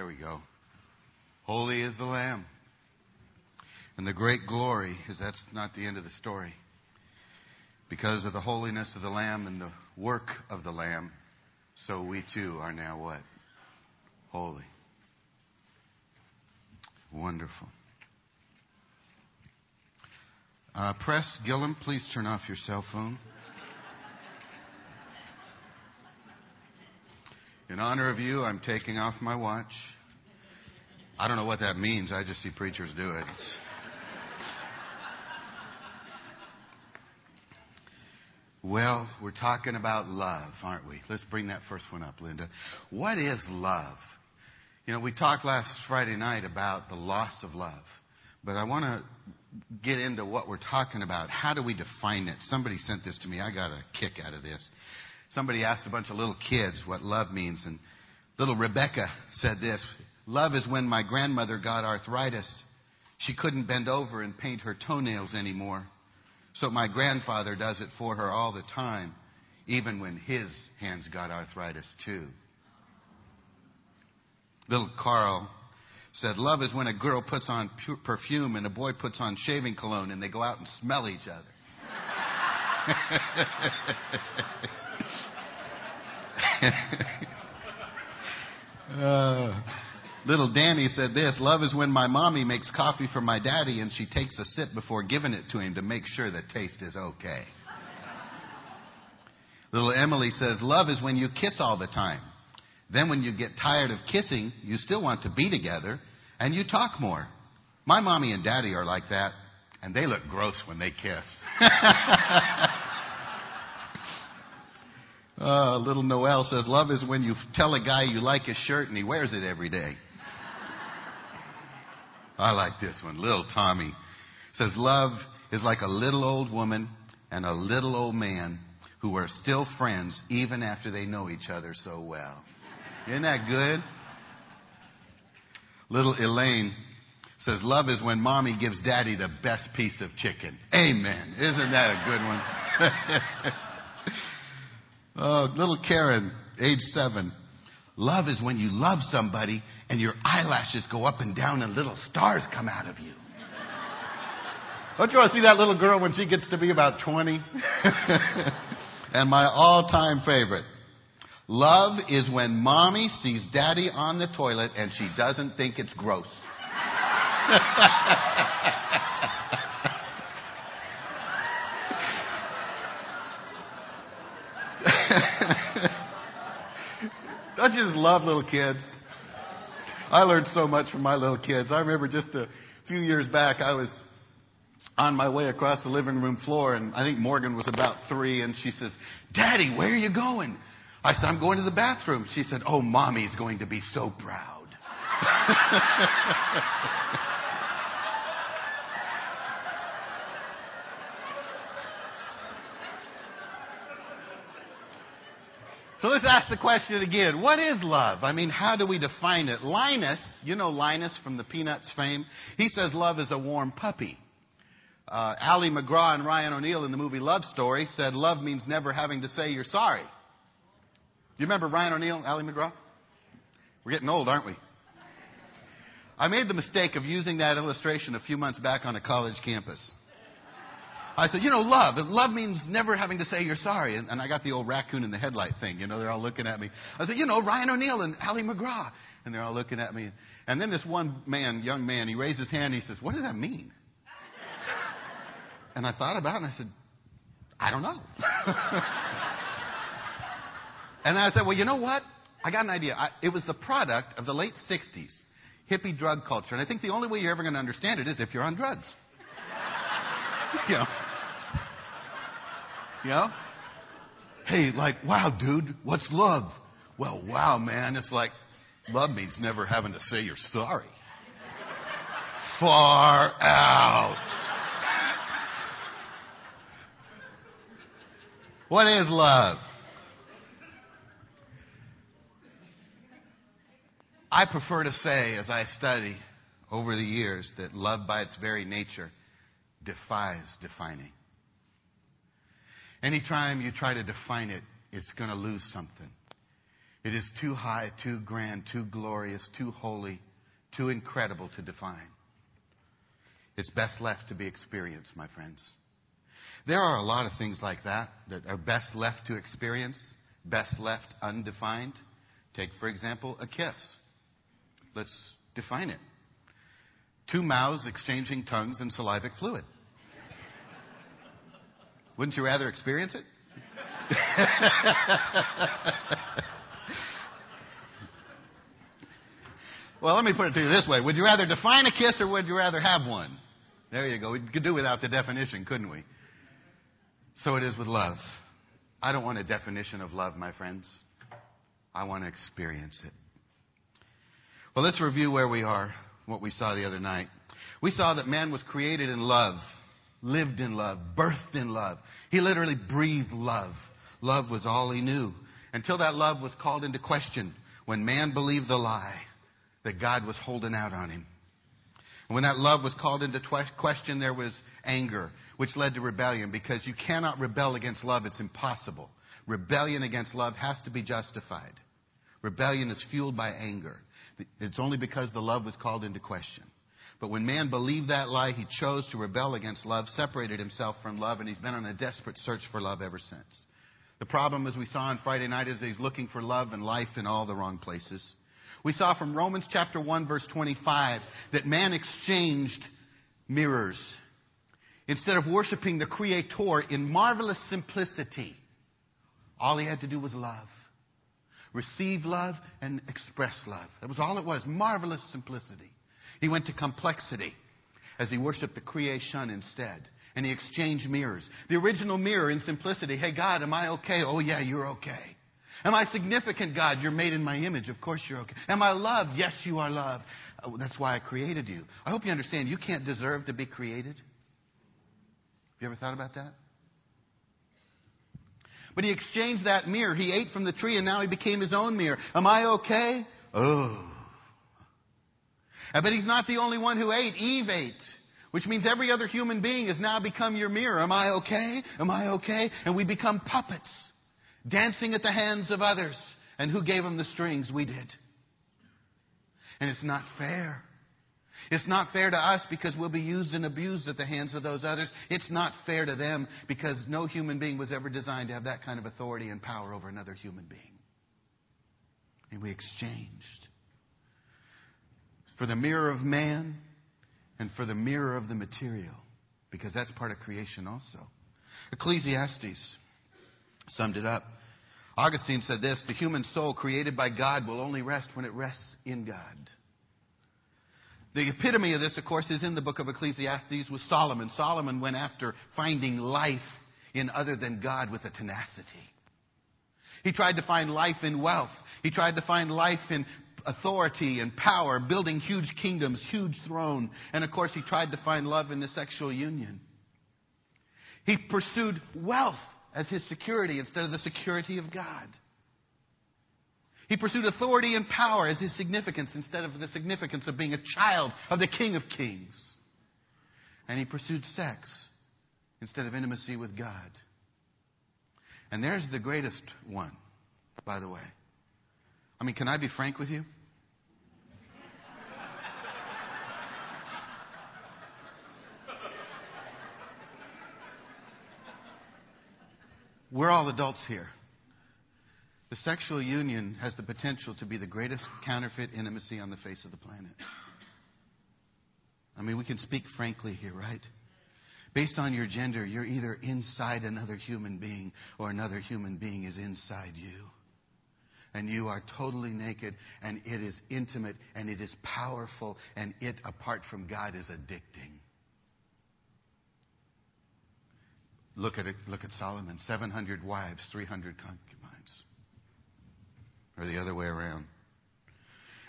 There we go. Holy is the Lamb. And the great glory is that's not the end of the story. Because of the holiness of the Lamb and the work of the Lamb, so we too are now what? Holy. Wonderful. Uh, Press Gillum, please turn off your cell phone. In honor of you, I'm taking off my watch. I don't know what that means. I just see preachers do it. It's... Well, we're talking about love, aren't we? Let's bring that first one up, Linda. What is love? You know, we talked last Friday night about the loss of love, but I want to get into what we're talking about. How do we define it? Somebody sent this to me. I got a kick out of this. Somebody asked a bunch of little kids what love means, and little Rebecca said this Love is when my grandmother got arthritis. She couldn't bend over and paint her toenails anymore. So my grandfather does it for her all the time, even when his hands got arthritis too. Little Carl said, Love is when a girl puts on perfume and a boy puts on shaving cologne and they go out and smell each other. uh, little Danny said this Love is when my mommy makes coffee for my daddy and she takes a sip before giving it to him to make sure the taste is okay. little Emily says, Love is when you kiss all the time. Then, when you get tired of kissing, you still want to be together and you talk more. My mommy and daddy are like that, and they look gross when they kiss. Uh, little Noel says, Love is when you tell a guy you like his shirt and he wears it every day. I like this one. Little Tommy says, Love is like a little old woman and a little old man who are still friends even after they know each other so well. Isn't that good? Little Elaine says, Love is when mommy gives daddy the best piece of chicken. Amen. Isn't that a good one? Oh, little Karen, age seven. Love is when you love somebody and your eyelashes go up and down and little stars come out of you. Don't you want to see that little girl when she gets to be about 20? and my all time favorite. Love is when mommy sees daddy on the toilet and she doesn't think it's gross. Don't you just love little kids? I learned so much from my little kids. I remember just a few years back, I was on my way across the living room floor, and I think Morgan was about three, and she says, Daddy, where are you going? I said, I'm going to the bathroom. She said, Oh, mommy's going to be so proud. So let's ask the question again. What is love? I mean, how do we define it? Linus, you know Linus from the Peanuts fame, he says love is a warm puppy. Uh, Ali MacGraw and Ryan O'Neal in the movie Love Story said love means never having to say you're sorry. Do you remember Ryan O'Neal, Ali MacGraw? We're getting old, aren't we? I made the mistake of using that illustration a few months back on a college campus. I said, you know, love. Love means never having to say you're sorry. And, and I got the old raccoon in the headlight thing. You know, they're all looking at me. I said, you know, Ryan O'Neal and Ali MacGraw. And they're all looking at me. And then this one man, young man, he raised his hand. And he says, what does that mean? and I thought about it and I said, I don't know. and I said, well, you know what? I got an idea. I, it was the product of the late 60s hippie drug culture. And I think the only way you're ever going to understand it is if you're on drugs. you know. You know? Hey, like, wow, dude, what's love? Well, wow, man, it's like love means never having to say you're sorry. Far out. what is love? I prefer to say, as I study over the years, that love by its very nature defies defining. Anytime you try to define it, it's going to lose something. It is too high, too grand, too glorious, too holy, too incredible to define. It's best left to be experienced, my friends. There are a lot of things like that that are best left to experience, best left undefined. Take, for example, a kiss. Let's define it. Two mouths exchanging tongues and salivic fluid. Wouldn't you rather experience it? well, let me put it to you this way. Would you rather define a kiss or would you rather have one? There you go. We could do without the definition, couldn't we? So it is with love. I don't want a definition of love, my friends. I want to experience it. Well, let's review where we are, what we saw the other night. We saw that man was created in love, lived in love, birthed in love. He literally breathed love. Love was all he knew until that love was called into question when man believed the lie that God was holding out on him. And when that love was called into question, there was anger, which led to rebellion because you cannot rebel against love. It's impossible. Rebellion against love has to be justified. Rebellion is fueled by anger. It's only because the love was called into question. But when man believed that lie, he chose to rebel against love, separated himself from love, and he's been on a desperate search for love ever since. The problem, as we saw on Friday night, is he's looking for love and life in all the wrong places. We saw from Romans chapter 1, verse 25, that man exchanged mirrors. Instead of worshiping the Creator in marvelous simplicity, all he had to do was love. Receive love and express love. That was all it was. Marvelous simplicity. He went to complexity as he worshiped the creation instead. And he exchanged mirrors. The original mirror in simplicity. Hey, God, am I okay? Oh, yeah, you're okay. Am I significant, God? You're made in my image. Of course you're okay. Am I loved? Yes, you are loved. Oh, that's why I created you. I hope you understand you can't deserve to be created. Have you ever thought about that? But he exchanged that mirror. He ate from the tree and now he became his own mirror. Am I okay? Oh. Uh, but he's not the only one who ate. Eve ate. Which means every other human being has now become your mirror. Am I okay? Am I okay? And we become puppets, dancing at the hands of others. And who gave them the strings? We did. And it's not fair. It's not fair to us because we'll be used and abused at the hands of those others. It's not fair to them because no human being was ever designed to have that kind of authority and power over another human being. And we exchanged for the mirror of man and for the mirror of the material because that's part of creation also. Ecclesiastes summed it up. Augustine said this The human soul created by God will only rest when it rests in God. The epitome of this, of course, is in the book of Ecclesiastes with Solomon. Solomon went after finding life in other than God with a tenacity. He tried to find life in wealth. He tried to find life in authority and power, building huge kingdoms, huge throne. And of course, he tried to find love in the sexual union. He pursued wealth as his security instead of the security of God. He pursued authority and power as his significance instead of the significance of being a child of the King of Kings. And he pursued sex instead of intimacy with God. And there's the greatest one, by the way. I mean, can I be frank with you? We're all adults here. The sexual union has the potential to be the greatest counterfeit intimacy on the face of the planet. I mean, we can speak frankly here, right? Based on your gender, you're either inside another human being or another human being is inside you. And you are totally naked, and it is intimate, and it is powerful, and it, apart from God, is addicting. Look at it. Look at Solomon. 700 wives, 300 concubines or the other way around.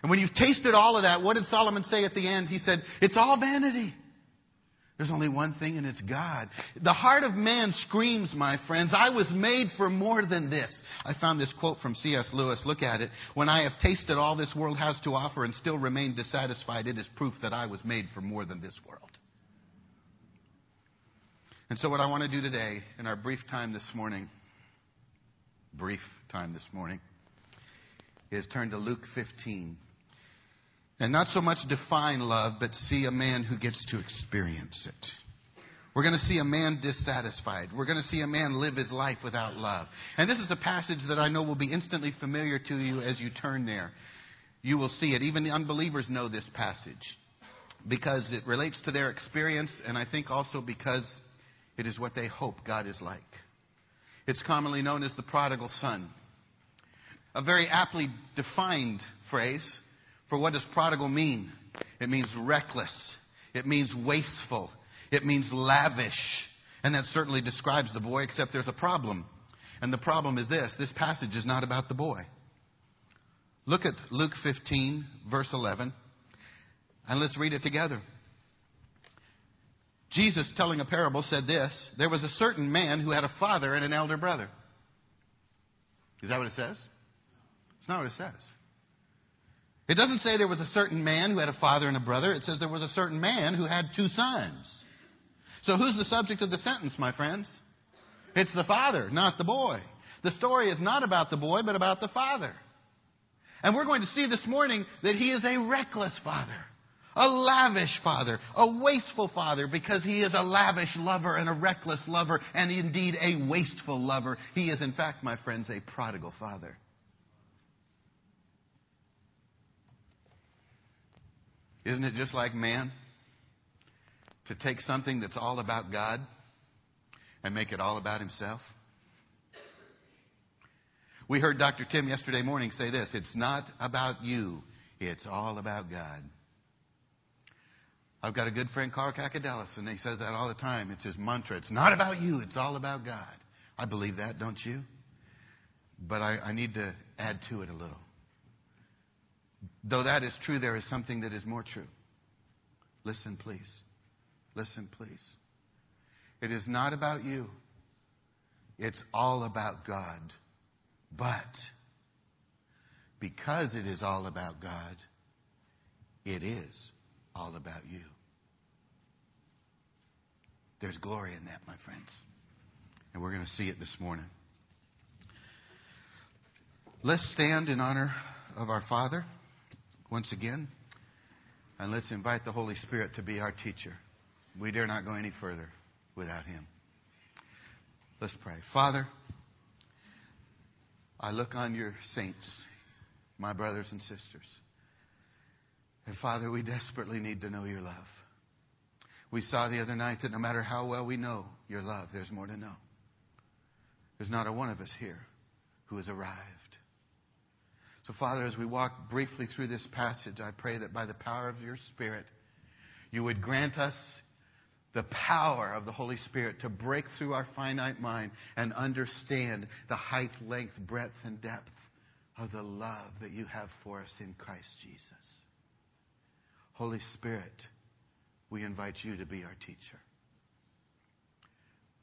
And when you've tasted all of that, what did Solomon say at the end? He said, It's all vanity. There's only one thing, and it's God. The heart of man screams, my friends, I was made for more than this. I found this quote from C.S. Lewis. Look at it. When I have tasted all this world has to offer and still remain dissatisfied, it is proof that I was made for more than this world. And so, what I want to do today, in our brief time this morning, brief time this morning, is turn to Luke 15. And not so much define love, but see a man who gets to experience it. We're going to see a man dissatisfied. We're going to see a man live his life without love. And this is a passage that I know will be instantly familiar to you as you turn there. You will see it. Even the unbelievers know this passage because it relates to their experience, and I think also because it is what they hope God is like. It's commonly known as the prodigal son. A very aptly defined phrase for what does prodigal mean? It means reckless. It means wasteful. It means lavish. And that certainly describes the boy, except there's a problem. And the problem is this this passage is not about the boy. Look at Luke 15, verse 11, and let's read it together. Jesus, telling a parable, said this There was a certain man who had a father and an elder brother. Is that what it says? It's not what it says. It doesn't say there was a certain man who had a father and a brother. It says there was a certain man who had two sons. So who's the subject of the sentence, my friends? It's the father, not the boy. The story is not about the boy, but about the father. And we're going to see this morning that he is a reckless father, a lavish father, a wasteful father, because he is a lavish lover and a reckless lover, and indeed a wasteful lover. He is, in fact, my friends, a prodigal father. Isn't it just like man? To take something that's all about God and make it all about himself? We heard Dr. Tim yesterday morning say this it's not about you, it's all about God. I've got a good friend, Carl Kakadelis, and he says that all the time. It's his mantra. It's not about you, it's all about God. I believe that, don't you? But I, I need to add to it a little. Though that is true, there is something that is more true. Listen, please. Listen, please. It is not about you. It's all about God. But because it is all about God, it is all about you. There's glory in that, my friends. And we're going to see it this morning. Let's stand in honor of our Father once again. And let's invite the Holy Spirit to be our teacher. We dare not go any further without Him. Let's pray. Father, I look on your saints, my brothers and sisters. And Father, we desperately need to know your love. We saw the other night that no matter how well we know your love, there's more to know. There's not a one of us here who has arrived. So, Father, as we walk briefly through this passage, I pray that by the power of your Spirit, you would grant us the power of the Holy Spirit to break through our finite mind and understand the height, length, breadth, and depth of the love that you have for us in Christ Jesus. Holy Spirit, we invite you to be our teacher.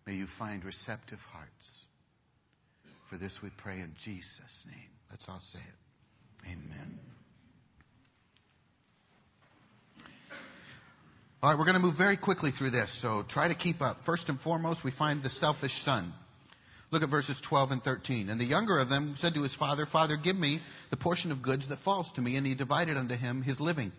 May you find receptive hearts. For this we pray in Jesus' name. Let's all say it. Amen. All right, we're going to move very quickly through this, so try to keep up. First and foremost, we find the selfish son. Look at verses 12 and 13. And the younger of them said to his father, Father, give me the portion of goods that falls to me. And he divided unto him his living.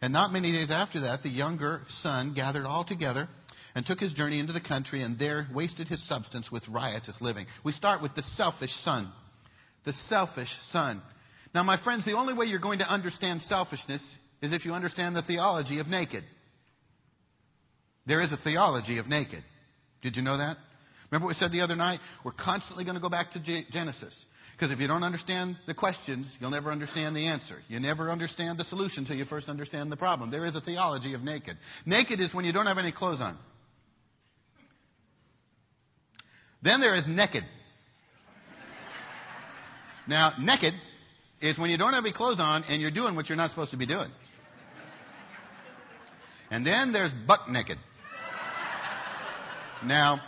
And not many days after that, the younger son gathered all together and took his journey into the country and there wasted his substance with riotous living. We start with the selfish son. The selfish son. Now, my friends, the only way you're going to understand selfishness is if you understand the theology of naked. There is a theology of naked. Did you know that? Remember what we said the other night? We're constantly going to go back to Genesis. Because if you don't understand the questions, you'll never understand the answer. You never understand the solution until you first understand the problem. There is a theology of naked. Naked is when you don't have any clothes on. Then there is naked. Now, naked is when you don't have any clothes on and you're doing what you're not supposed to be doing. And then there's buck naked. Now,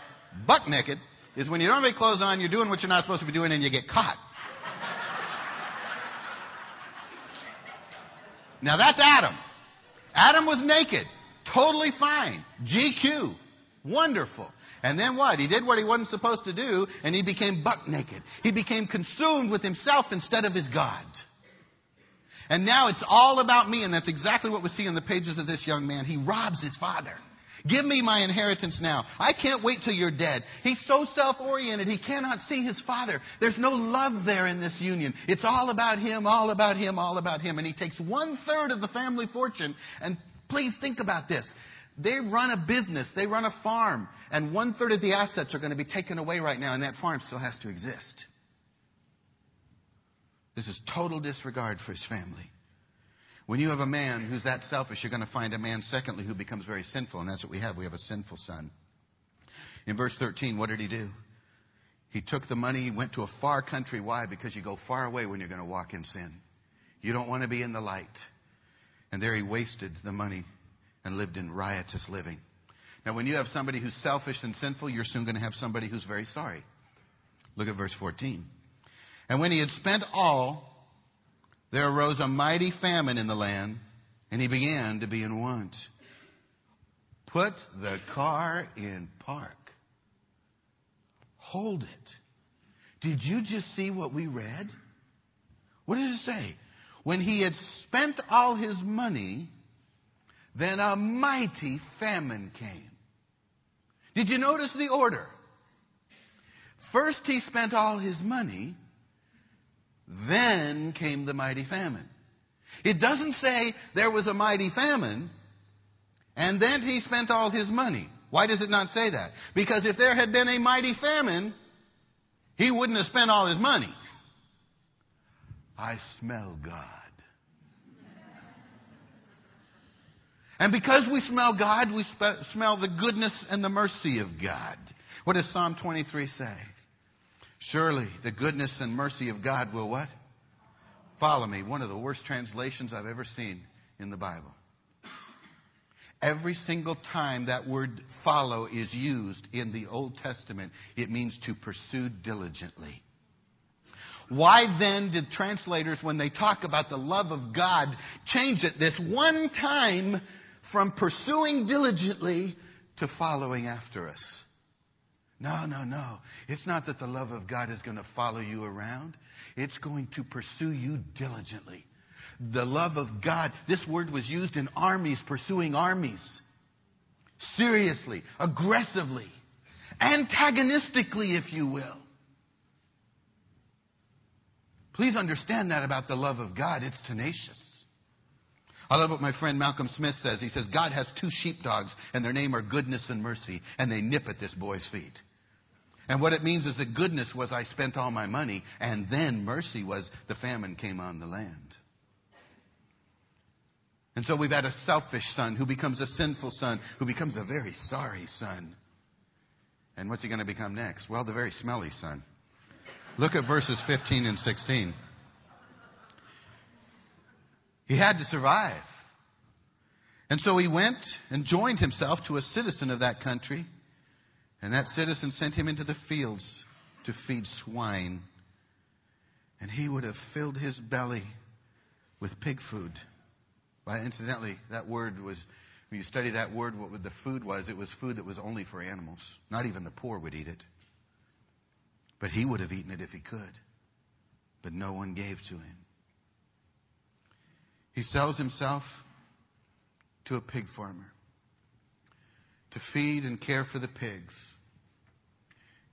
buck naked is when you don't have any clothes on, you're doing what you're not supposed to be doing, and you get caught. Now that's Adam. Adam was naked. Totally fine. GQ. Wonderful. And then what? He did what he wasn't supposed to do, and he became buck naked. He became consumed with himself instead of his God. And now it's all about me, and that's exactly what we see in the pages of this young man. He robs his father. Give me my inheritance now. I can't wait till you're dead. He's so self oriented, he cannot see his father. There's no love there in this union. It's all about him, all about him, all about him. And he takes one third of the family fortune. And please think about this. They run a business, they run a farm, and one third of the assets are going to be taken away right now, and that farm still has to exist. This is total disregard for his family. When you have a man who's that selfish, you're going to find a man, secondly, who becomes very sinful, and that's what we have. We have a sinful son. In verse 13, what did he do? He took the money, he went to a far country. Why? Because you go far away when you're going to walk in sin. You don't want to be in the light. And there he wasted the money and lived in riotous living. Now, when you have somebody who's selfish and sinful, you're soon going to have somebody who's very sorry. Look at verse 14. And when he had spent all, there arose a mighty famine in the land, and he began to be in want. Put the car in park. Hold it. Did you just see what we read? What did it say? When he had spent all his money, then a mighty famine came. Did you notice the order? First, he spent all his money, then came the mighty famine. It doesn't say there was a mighty famine and then he spent all his money. Why does it not say that? Because if there had been a mighty famine, he wouldn't have spent all his money. I smell God. And because we smell God, we spe- smell the goodness and the mercy of God. What does Psalm 23 say? Surely the goodness and mercy of God will what? Follow me. One of the worst translations I've ever seen in the Bible. Every single time that word follow is used in the Old Testament, it means to pursue diligently. Why then did translators, when they talk about the love of God, change it this one time from pursuing diligently to following after us? No, no, no. It's not that the love of God is going to follow you around. It's going to pursue you diligently. The love of God, this word was used in armies, pursuing armies. Seriously, aggressively, antagonistically, if you will. Please understand that about the love of God. It's tenacious. I love what my friend Malcolm Smith says. He says, God has two sheepdogs, and their name are goodness and mercy, and they nip at this boy's feet. And what it means is that goodness was I spent all my money, and then mercy was the famine came on the land. And so we've had a selfish son who becomes a sinful son, who becomes a very sorry son. And what's he going to become next? Well, the very smelly son. Look at verses 15 and 16. He had to survive. And so he went and joined himself to a citizen of that country and that citizen sent him into the fields to feed swine. And he would have filled his belly with pig food. By incidentally, that word was, when you study that word, what the food was, it was food that was only for animals. Not even the poor would eat it. But he would have eaten it if he could. But no one gave to him. He sells himself to a pig farmer to feed and care for the pigs.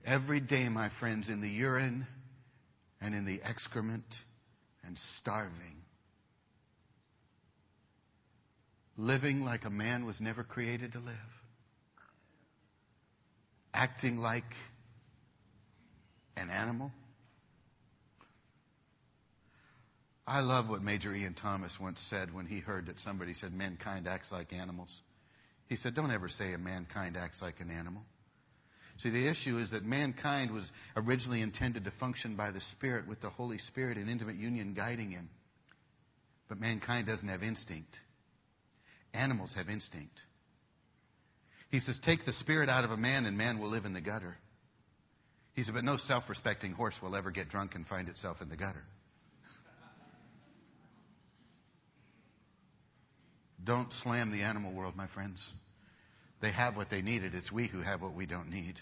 Every day, my friends, in the urine and in the excrement and starving. Living like a man was never created to live. Acting like an animal. I love what Major Ian Thomas once said when he heard that somebody said mankind acts like animals. He said, Don't ever say a mankind acts like an animal. See, the issue is that mankind was originally intended to function by the Spirit with the Holy Spirit in intimate union guiding him. But mankind doesn't have instinct. Animals have instinct. He says, Take the Spirit out of a man, and man will live in the gutter. He said, But no self respecting horse will ever get drunk and find itself in the gutter. Don't slam the animal world, my friends. They have what they needed. It's we who have what we don't need.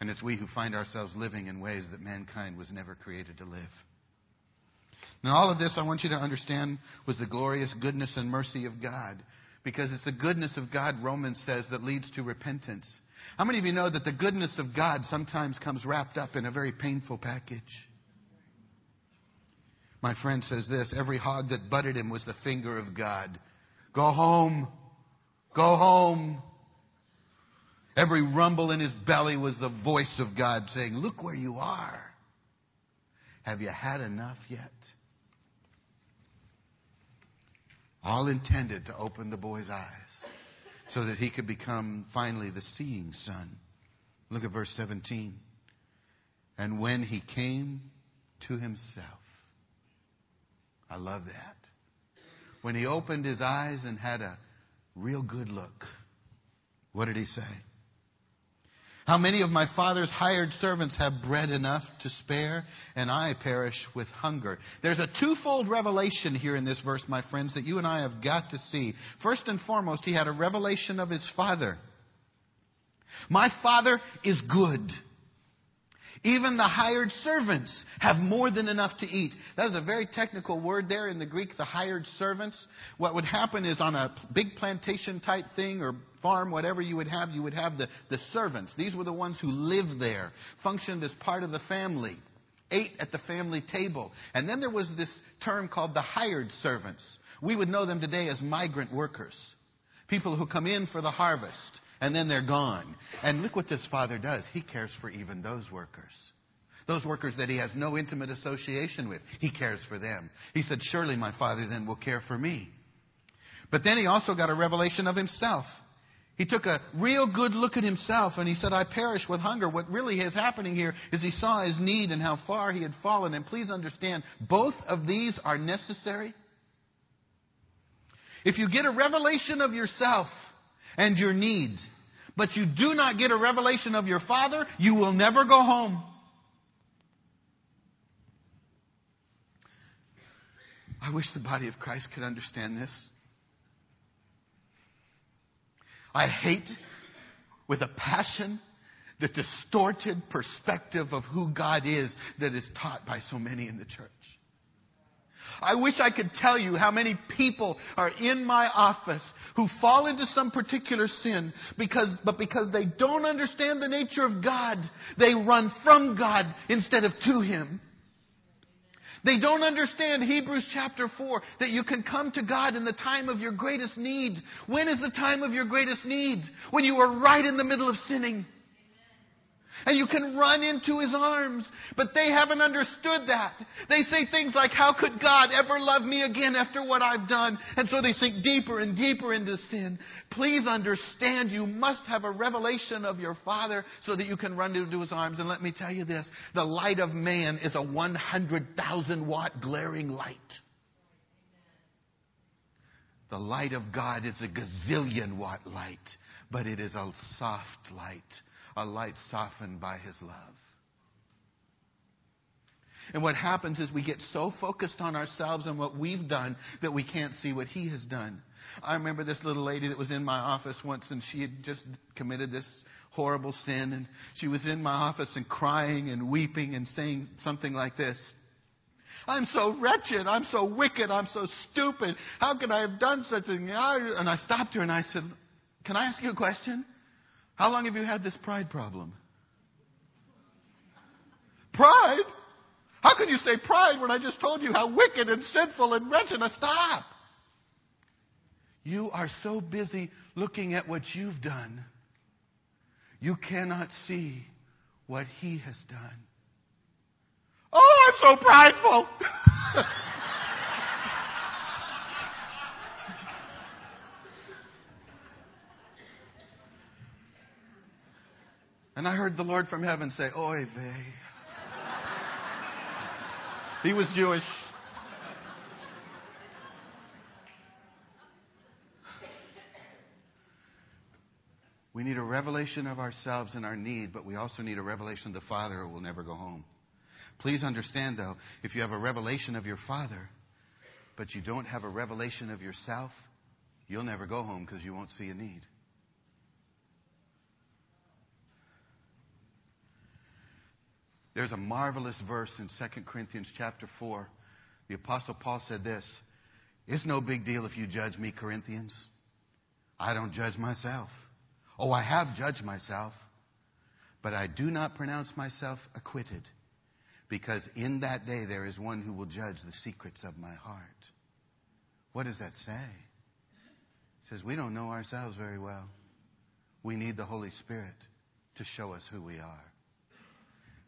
And it's we who find ourselves living in ways that mankind was never created to live. And all of this, I want you to understand, was the glorious goodness and mercy of God. Because it's the goodness of God, Romans says, that leads to repentance. How many of you know that the goodness of God sometimes comes wrapped up in a very painful package? My friend says this every hog that butted him was the finger of God. Go home. Go home. Every rumble in his belly was the voice of God saying, Look where you are. Have you had enough yet? All intended to open the boy's eyes so that he could become finally the seeing son. Look at verse 17. And when he came to himself, I love that. When he opened his eyes and had a real good look, what did he say? How many of my father's hired servants have bread enough to spare, and I perish with hunger? There's a twofold revelation here in this verse, my friends, that you and I have got to see. First and foremost, he had a revelation of his father. My father is good. Even the hired servants have more than enough to eat. That is a very technical word there in the Greek, the hired servants. What would happen is on a big plantation type thing or farm, whatever you would have, you would have the, the servants. These were the ones who lived there, functioned as part of the family, ate at the family table. And then there was this term called the hired servants. We would know them today as migrant workers. People who come in for the harvest and then they're gone. And look what this father does. He cares for even those workers. Those workers that he has no intimate association with, he cares for them. He said, Surely my father then will care for me. But then he also got a revelation of himself. He took a real good look at himself and he said, I perish with hunger. What really is happening here is he saw his need and how far he had fallen. And please understand, both of these are necessary. If you get a revelation of yourself and your needs, but you do not get a revelation of your Father, you will never go home. I wish the body of Christ could understand this. I hate with a passion the distorted perspective of who God is that is taught by so many in the church. I wish I could tell you how many people are in my office who fall into some particular sin because, but because they don't understand the nature of God, they run from God instead of to Him. They don't understand Hebrews chapter 4 that you can come to God in the time of your greatest need. When is the time of your greatest need? When you are right in the middle of sinning. And you can run into his arms. But they haven't understood that. They say things like, How could God ever love me again after what I've done? And so they sink deeper and deeper into sin. Please understand you must have a revelation of your Father so that you can run into his arms. And let me tell you this the light of man is a 100,000 watt glaring light. The light of God is a gazillion watt light, but it is a soft light a light softened by his love. And what happens is we get so focused on ourselves and what we've done that we can't see what he has done. I remember this little lady that was in my office once and she had just committed this horrible sin and she was in my office and crying and weeping and saying something like this. I'm so wretched. I'm so wicked. I'm so stupid. How could I have done such a thing? And I stopped her and I said, Can I ask you a question? How long have you had this pride problem? Pride? How can you say pride when I just told you how wicked and sinful and wretched? Now stop. You are so busy looking at what you've done, you cannot see what He has done. Oh, I'm so prideful. And I heard the Lord from heaven say, Oy vey. he was Jewish. We need a revelation of ourselves and our need, but we also need a revelation of the Father who will never go home. Please understand, though, if you have a revelation of your Father, but you don't have a revelation of yourself, you'll never go home because you won't see a need. There's a marvelous verse in 2 Corinthians chapter 4 The Apostle Paul said this It's no big deal if you judge me, Corinthians. I don't judge myself. Oh, I have judged myself, but I do not pronounce myself acquitted, because in that day there is one who will judge the secrets of my heart. What does that say? It says we don't know ourselves very well. We need the Holy Spirit to show us who we are.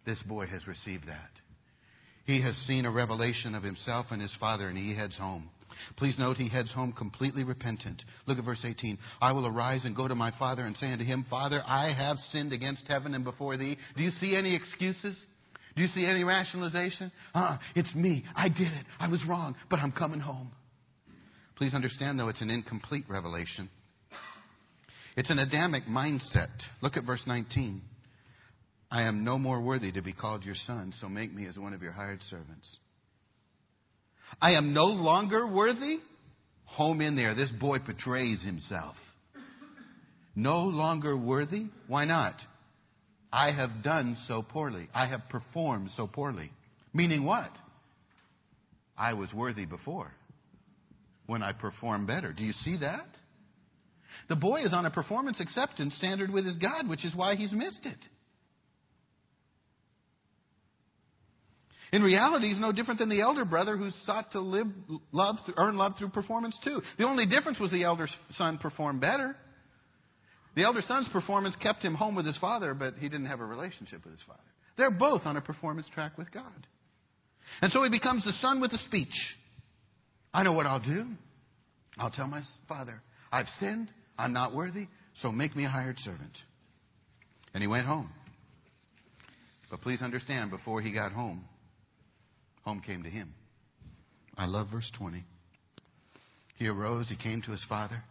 This boy has received that. He has seen a revelation of himself and his father, and he heads home. Please note he heads home completely repentant. Look at verse 18. I will arise and go to my father and say unto him, Father, I have sinned against heaven and before thee. Do you see any excuses? Do you see any rationalization? Uh, it's me. I did it. I was wrong, but I'm coming home. Please understand, though, it's an incomplete revelation. It's an Adamic mindset. Look at verse 19. I am no more worthy to be called your son, so make me as one of your hired servants. I am no longer worthy? Home in there. This boy betrays himself. No longer worthy? Why not? I have done so poorly. I have performed so poorly. Meaning what? I was worthy before when I performed better. Do you see that? The boy is on a performance acceptance standard with his God, which is why he's missed it. In reality, he's no different than the elder brother who sought to live, love, earn love through performance too. The only difference was the elder son performed better. The elder son's performance kept him home with his father, but he didn't have a relationship with his father. They're both on a performance track with God. And so he becomes the son with the speech. I know what I'll do. I'll tell my father, I've sinned. I'm not worthy, so make me a hired servant. And he went home. But please understand, before he got home, home came to him. I love verse 20. He arose, he came to his father.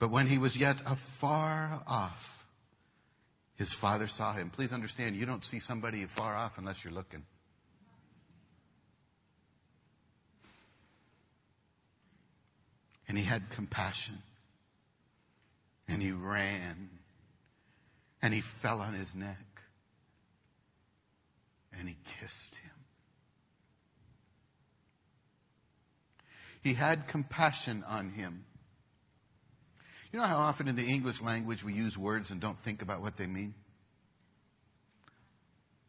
But when he was yet afar off, his father saw him. Please understand, you don't see somebody far off unless you're looking. And he had compassion. And he ran. And he fell on his neck. And he kissed him. He had compassion on him. You know how often in the English language we use words and don't think about what they mean?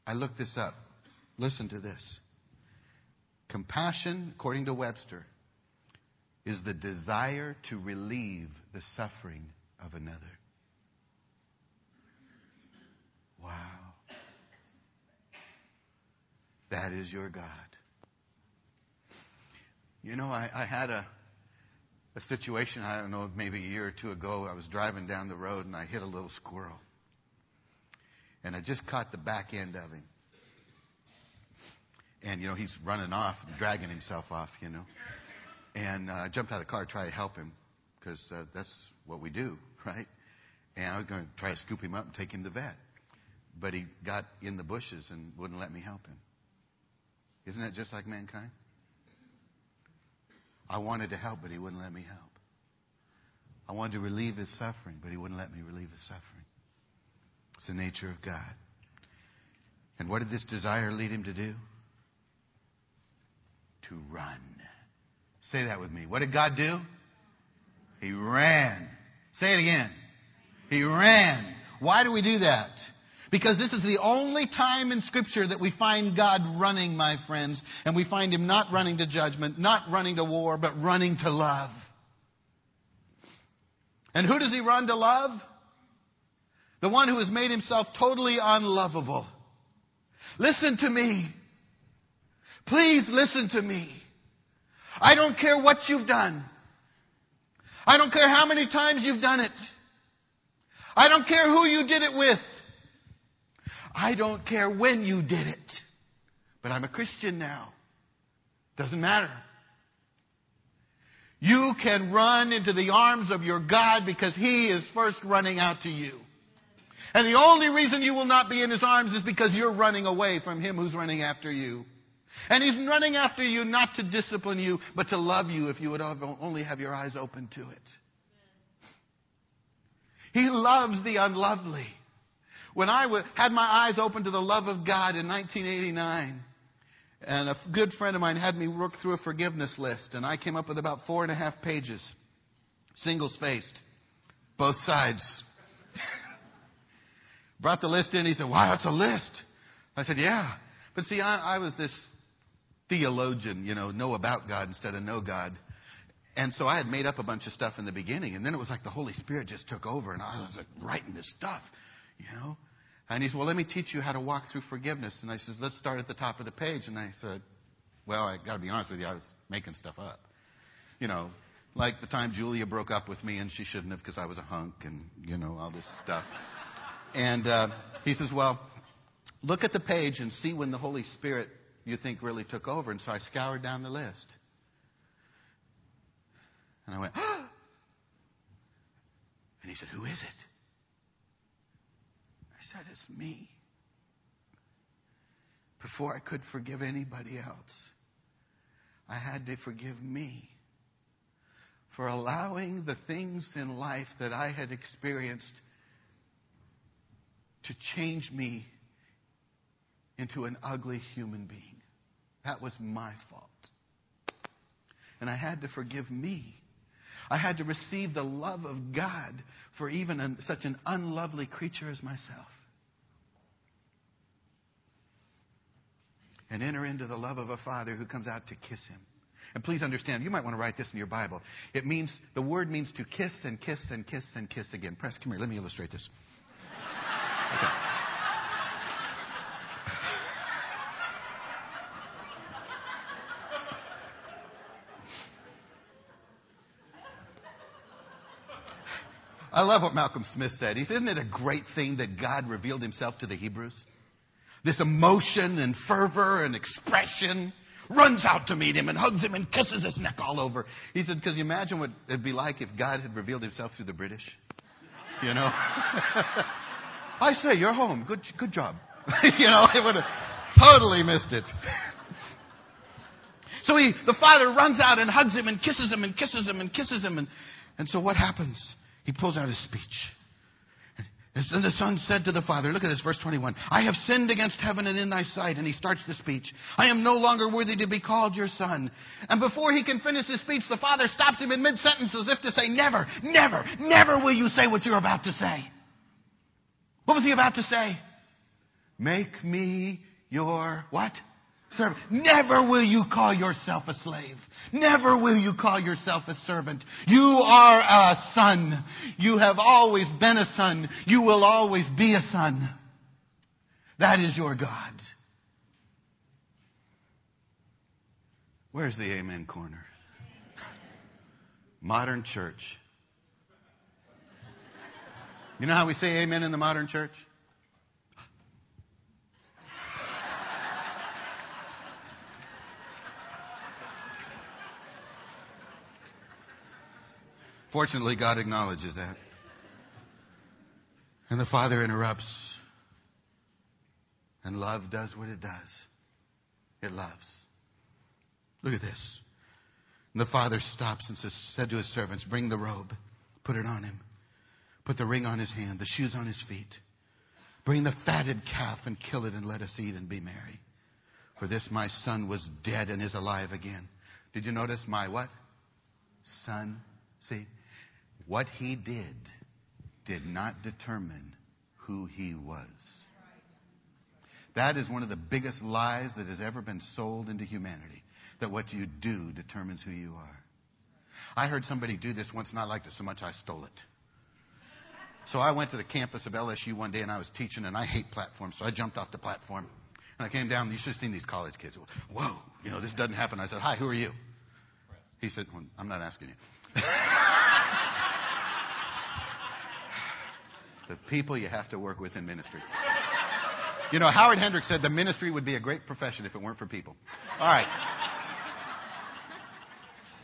I looked this up. Listen to this. Compassion, according to Webster, is the desire to relieve the suffering of another. Wow. That is your God. You know, I, I had a, a situation, I don't know, maybe a year or two ago. I was driving down the road and I hit a little squirrel. And I just caught the back end of him. And, you know, he's running off, dragging himself off, you know. And uh, I jumped out of the car to try to help him because uh, that's what we do, right? And I was going to try to scoop him up and take him to the vet. But he got in the bushes and wouldn't let me help him. Isn't that just like mankind? I wanted to help, but he wouldn't let me help. I wanted to relieve his suffering, but he wouldn't let me relieve his suffering. It's the nature of God. And what did this desire lead him to do? To run. Say that with me. What did God do? He ran. Say it again. He ran. Why do we do that? Because this is the only time in Scripture that we find God running, my friends. And we find Him not running to judgment, not running to war, but running to love. And who does He run to love? The one who has made Himself totally unlovable. Listen to me. Please listen to me. I don't care what you've done. I don't care how many times you've done it. I don't care who you did it with. I don't care when you did it. But I'm a Christian now. Doesn't matter. You can run into the arms of your God because He is first running out to you. And the only reason you will not be in His arms is because you're running away from Him who's running after you. And He's running after you not to discipline you, but to love you if you would only have your eyes open to it. He loves the unlovely. When I had my eyes open to the love of God in 1989, And a good friend of mine had me work through a forgiveness list, and I came up with about four and a half pages, single spaced, both sides. Brought the list in. He said, Wow, that's a list. I said, Yeah. But see, I, I was this theologian, you know, know about God instead of know God. And so I had made up a bunch of stuff in the beginning, and then it was like the Holy Spirit just took over, and I was like writing this stuff, you know. And he said, "Well, let me teach you how to walk through forgiveness." And I said, "Let's start at the top of the page." And I said, "Well, I got to be honest with you, I was making stuff up, you know, like the time Julia broke up with me, and she shouldn't have because I was a hunk, and you know all this stuff." And uh, he says, "Well, look at the page and see when the Holy Spirit you think really took over." And so I scoured down the list. And I went! And he said, Who is it? Said, It's me. Before I could forgive anybody else, I had to forgive me for allowing the things in life that I had experienced to change me into an ugly human being. That was my fault. And I had to forgive me I had to receive the love of God for even such an unlovely creature as myself. And enter into the love of a father who comes out to kiss him. And please understand, you might want to write this in your Bible. It means, the word means to kiss and kiss and kiss and kiss again. Press, come here, let me illustrate this. Okay. I love what Malcolm Smith said. He said, Isn't it a great thing that God revealed himself to the Hebrews? This emotion and fervor and expression runs out to meet him and hugs him and kisses his neck all over. He said, Because you imagine what it'd be like if God had revealed himself through the British? You know? I say, you're home. Good, good job. you know, I would have totally missed it. so he, the father runs out and hugs him and kisses him and kisses him and kisses him. And, and so what happens? He pulls out his speech. And the son said to the father, look at this, verse 21. I have sinned against heaven and in thy sight. And he starts the speech. I am no longer worthy to be called your son. And before he can finish his speech, the father stops him in mid sentence as if to say, Never, never, never will you say what you're about to say. What was he about to say? Make me your what? Servant. Never will you call yourself a slave. Never will you call yourself a servant. You are a son. You have always been a son. You will always be a son. That is your God. Where's the amen corner? Modern church. You know how we say amen in the modern church? Fortunately, God acknowledges that. And the Father interrupts. And love does what it does it loves. Look at this. And the Father stops and says, said to his servants, Bring the robe, put it on him. Put the ring on his hand, the shoes on his feet. Bring the fatted calf and kill it and let us eat and be merry. For this my son was dead and is alive again. Did you notice my what? Son. See? What he did did not determine who he was. That is one of the biggest lies that has ever been sold into humanity. That what you do determines who you are. I heard somebody do this once and I liked it so much I stole it. So I went to the campus of LSU one day and I was teaching and I hate platforms. So I jumped off the platform and I came down. You should have seen these college kids. Whoa, you know, this doesn't happen. I said, Hi, who are you? He said, well, I'm not asking you. the people you have to work with in ministry. You know, Howard Hendricks said the ministry would be a great profession if it weren't for people. All right.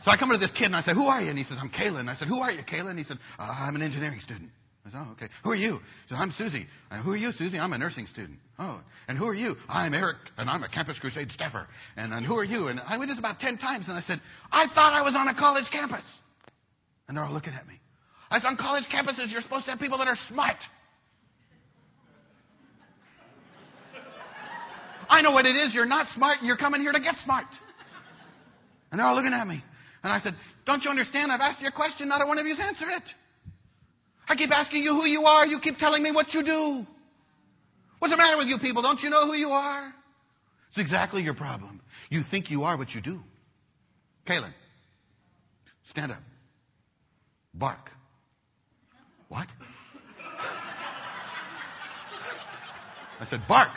So I come to this kid and I say, Who are you? And he says, I'm Kayla. And I said, Who are you, Kayla? And he said, uh, I'm an engineering student. I said, Oh, okay. Who are you? He said, I'm Susie. And, who are you, Susie? I'm a nursing student. Oh. And who are you? I'm Eric, and I'm a Campus Crusade staffer. And, and who are you? And I went this about 10 times, and I said, I thought I was on a college campus. And they're all looking at me. Said, on college campuses, you're supposed to have people that are smart. I know what it is. You're not smart and you're coming here to get smart. And they're all looking at me. And I said, Don't you understand? I've asked you a question. Not a one of you's answered it. I keep asking you who you are. You keep telling me what you do. What's the matter with you people? Don't you know who you are? It's exactly your problem. You think you are what you do. Kaylin, stand up. Bark. What? I said, bark.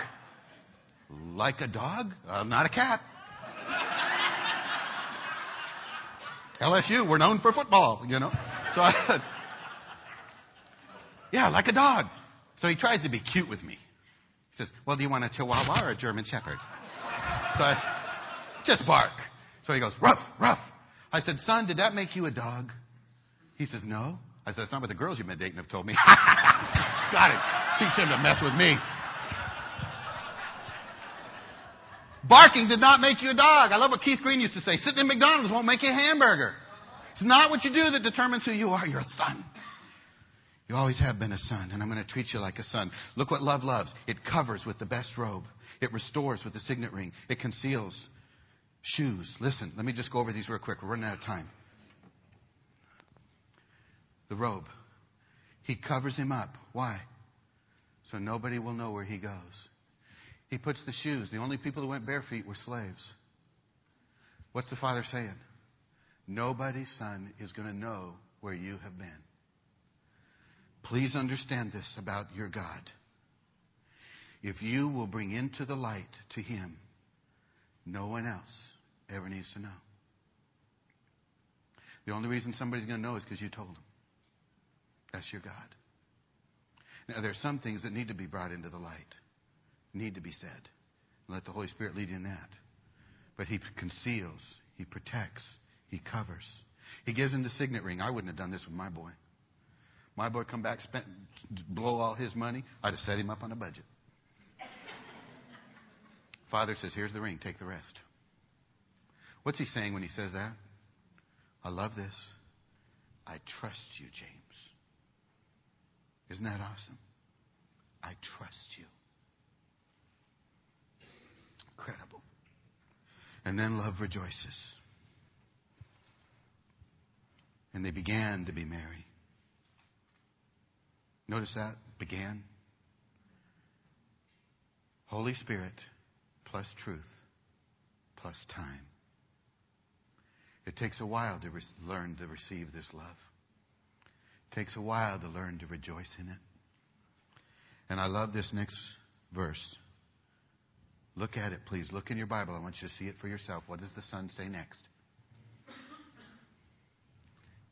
Like a dog? I'm not a cat. LSU, we're known for football, you know. So I said, yeah, like a dog. So he tries to be cute with me. He says, well, do you want a Chihuahua or a German Shepherd? So I said, just bark. So he goes, rough, rough. I said, son, did that make you a dog? He says, no. I said, it's not what the girls you've been dating have told me. Got it. Teach him to mess with me. Barking did not make you a dog. I love what Keith Green used to say. Sitting in McDonald's won't make you a hamburger. It's not what you do that determines who you are. You're a son. You always have been a son, and I'm going to treat you like a son. Look what love loves. It covers with the best robe. It restores with the signet ring. It conceals shoes. Listen, let me just go over these real quick. We're running out of time. The robe. He covers him up. Why? So nobody will know where he goes. He puts the shoes. The only people who went bare feet were slaves. What's the father saying? Nobody's son is going to know where you have been. Please understand this about your God. If you will bring into the light to Him, no one else ever needs to know. The only reason somebody's going to know is because you told them. That's your God. Now, there are some things that need to be brought into the light, need to be said. Let the Holy Spirit lead you in that. But He conceals, He protects, He covers. He gives him the signet ring. I wouldn't have done this with my boy. My boy come back, spent, blow all his money. I'd have set him up on a budget. Father says, Here's the ring, take the rest. What's he saying when he says that? I love this. I trust you, James. Isn't that awesome? I trust you. Incredible. And then love rejoices. And they began to be merry. Notice that? Began. Holy Spirit plus truth plus time. It takes a while to re- learn to receive this love. Takes a while to learn to rejoice in it. And I love this next verse. Look at it, please. Look in your Bible. I want you to see it for yourself. What does the Son say next?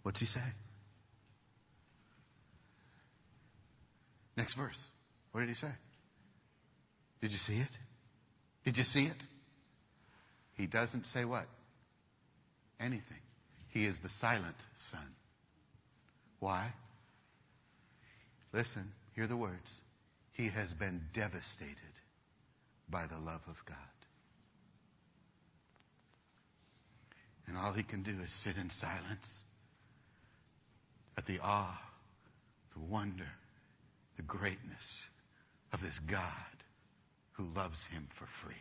What's he say? Next verse. What did he say? Did you see it? Did you see it? He doesn't say what? Anything. He is the silent son. Why? Listen, hear the words. He has been devastated by the love of God. And all he can do is sit in silence at the awe, the wonder, the greatness of this God who loves him for free.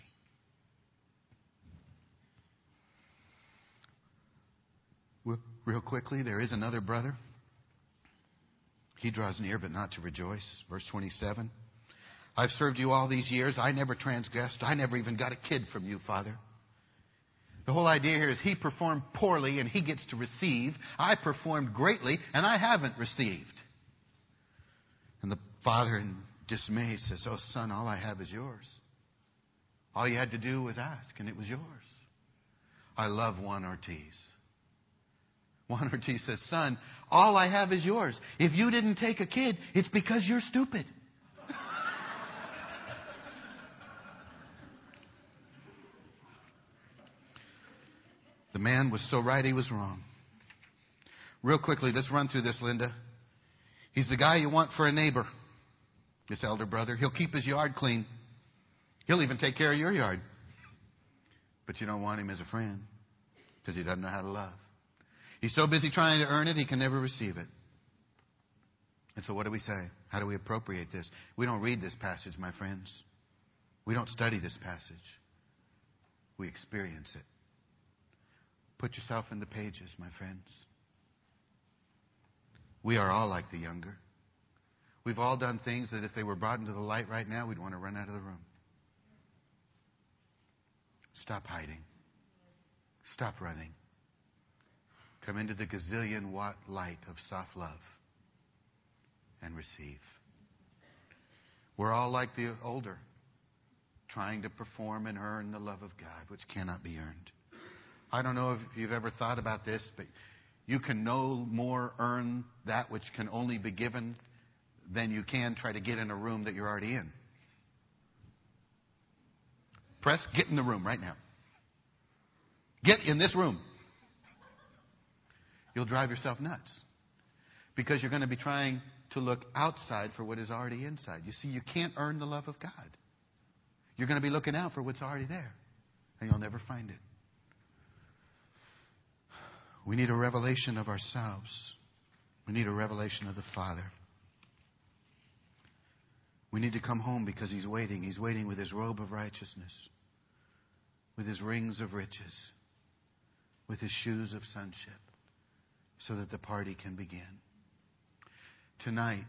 Real quickly, there is another brother. He draws near, but not to rejoice. Verse 27. I've served you all these years. I never transgressed. I never even got a kid from you, Father. The whole idea here is he performed poorly and he gets to receive. I performed greatly and I haven't received. And the father in dismay says, Oh, son, all I have is yours. All you had to do was ask, and it was yours. I love Juan Ortiz. Juan two says, Son, all I have is yours. If you didn't take a kid, it's because you're stupid. the man was so right, he was wrong. Real quickly, let's run through this, Linda. He's the guy you want for a neighbor, this elder brother. He'll keep his yard clean, he'll even take care of your yard. But you don't want him as a friend because he doesn't know how to love. He's so busy trying to earn it, he can never receive it. And so, what do we say? How do we appropriate this? We don't read this passage, my friends. We don't study this passage, we experience it. Put yourself in the pages, my friends. We are all like the younger. We've all done things that if they were brought into the light right now, we'd want to run out of the room. Stop hiding. Stop running. Come into the gazillion watt light of soft love and receive. We're all like the older, trying to perform and earn the love of God, which cannot be earned. I don't know if you've ever thought about this, but you can no more earn that which can only be given than you can try to get in a room that you're already in. Press, get in the room right now. Get in this room. You'll drive yourself nuts because you're going to be trying to look outside for what is already inside. You see, you can't earn the love of God. You're going to be looking out for what's already there, and you'll never find it. We need a revelation of ourselves. We need a revelation of the Father. We need to come home because He's waiting. He's waiting with His robe of righteousness, with His rings of riches, with His shoes of sonship, so that the party can begin. Tonight,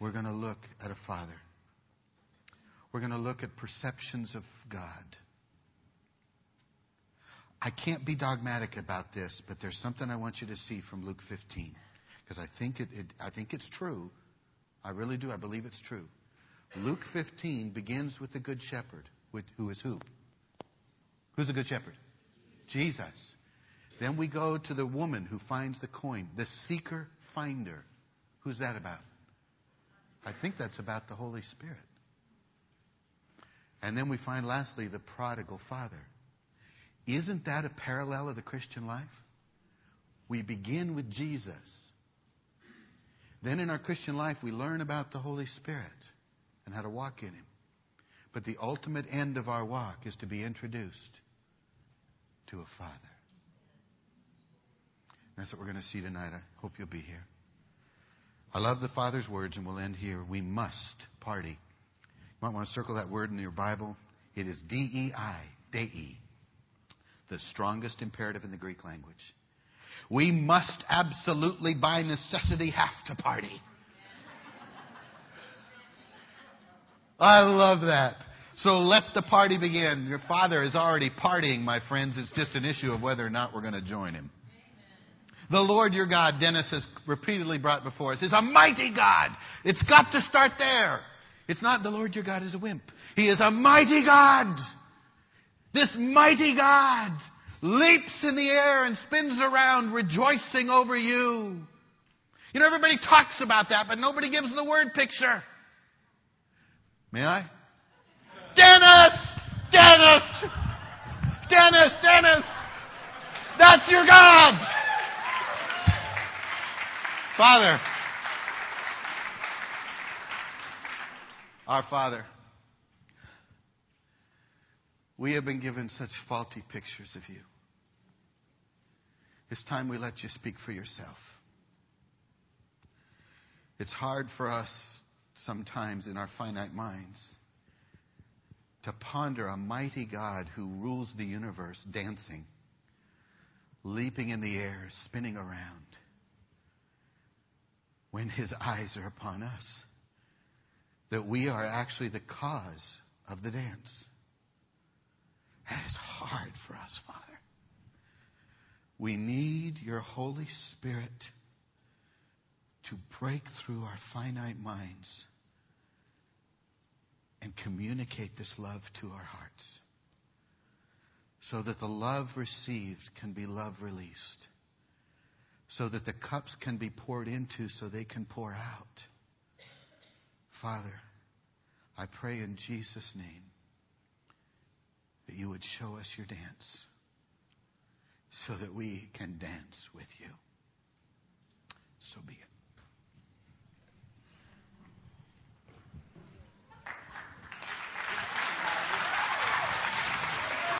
we're going to look at a Father. We're going to look at perceptions of God. I can't be dogmatic about this, but there's something I want you to see from Luke 15 because I think it, it, I think it's true. I really do. I believe it's true. Luke 15 begins with the good shepherd, who is who? Who's the good shepherd? Jesus. Then we go to the woman who finds the coin, the seeker finder. Who's that about? I think that's about the Holy Spirit. And then we find lastly the prodigal father. Isn't that a parallel of the Christian life? We begin with Jesus. Then in our Christian life, we learn about the Holy Spirit and how to walk in Him. But the ultimate end of our walk is to be introduced to a Father. That's what we're going to see tonight. I hope you'll be here. I love the Father's words, and we'll end here. We must party. You might want to circle that word in your Bible. It is D E I, Dei, the strongest imperative in the Greek language. We must absolutely, by necessity, have to party. I love that. So let the party begin. Your father is already partying, my friends. It's just an issue of whether or not we're going to join him. The Lord your God, Dennis has repeatedly brought before us, is a mighty God. It's got to start there. It's not the Lord your God is a wimp. He is a mighty God. This mighty God leaps in the air and spins around rejoicing over you. You know, everybody talks about that, but nobody gives the word picture. May I? Dennis! Dennis! Dennis! Dennis! That's your God! Father, our Father, we have been given such faulty pictures of you. It's time we let you speak for yourself. It's hard for us sometimes in our finite minds to ponder a mighty God who rules the universe dancing, leaping in the air, spinning around when his eyes are upon us. That we are actually the cause of the dance. That is hard for us, Father. We need your Holy Spirit to break through our finite minds and communicate this love to our hearts so that the love received can be love released so that the cups can be poured into so they can pour out. Father, I pray in Jesus' name that you would show us your dance so that we can dance with you. So be it.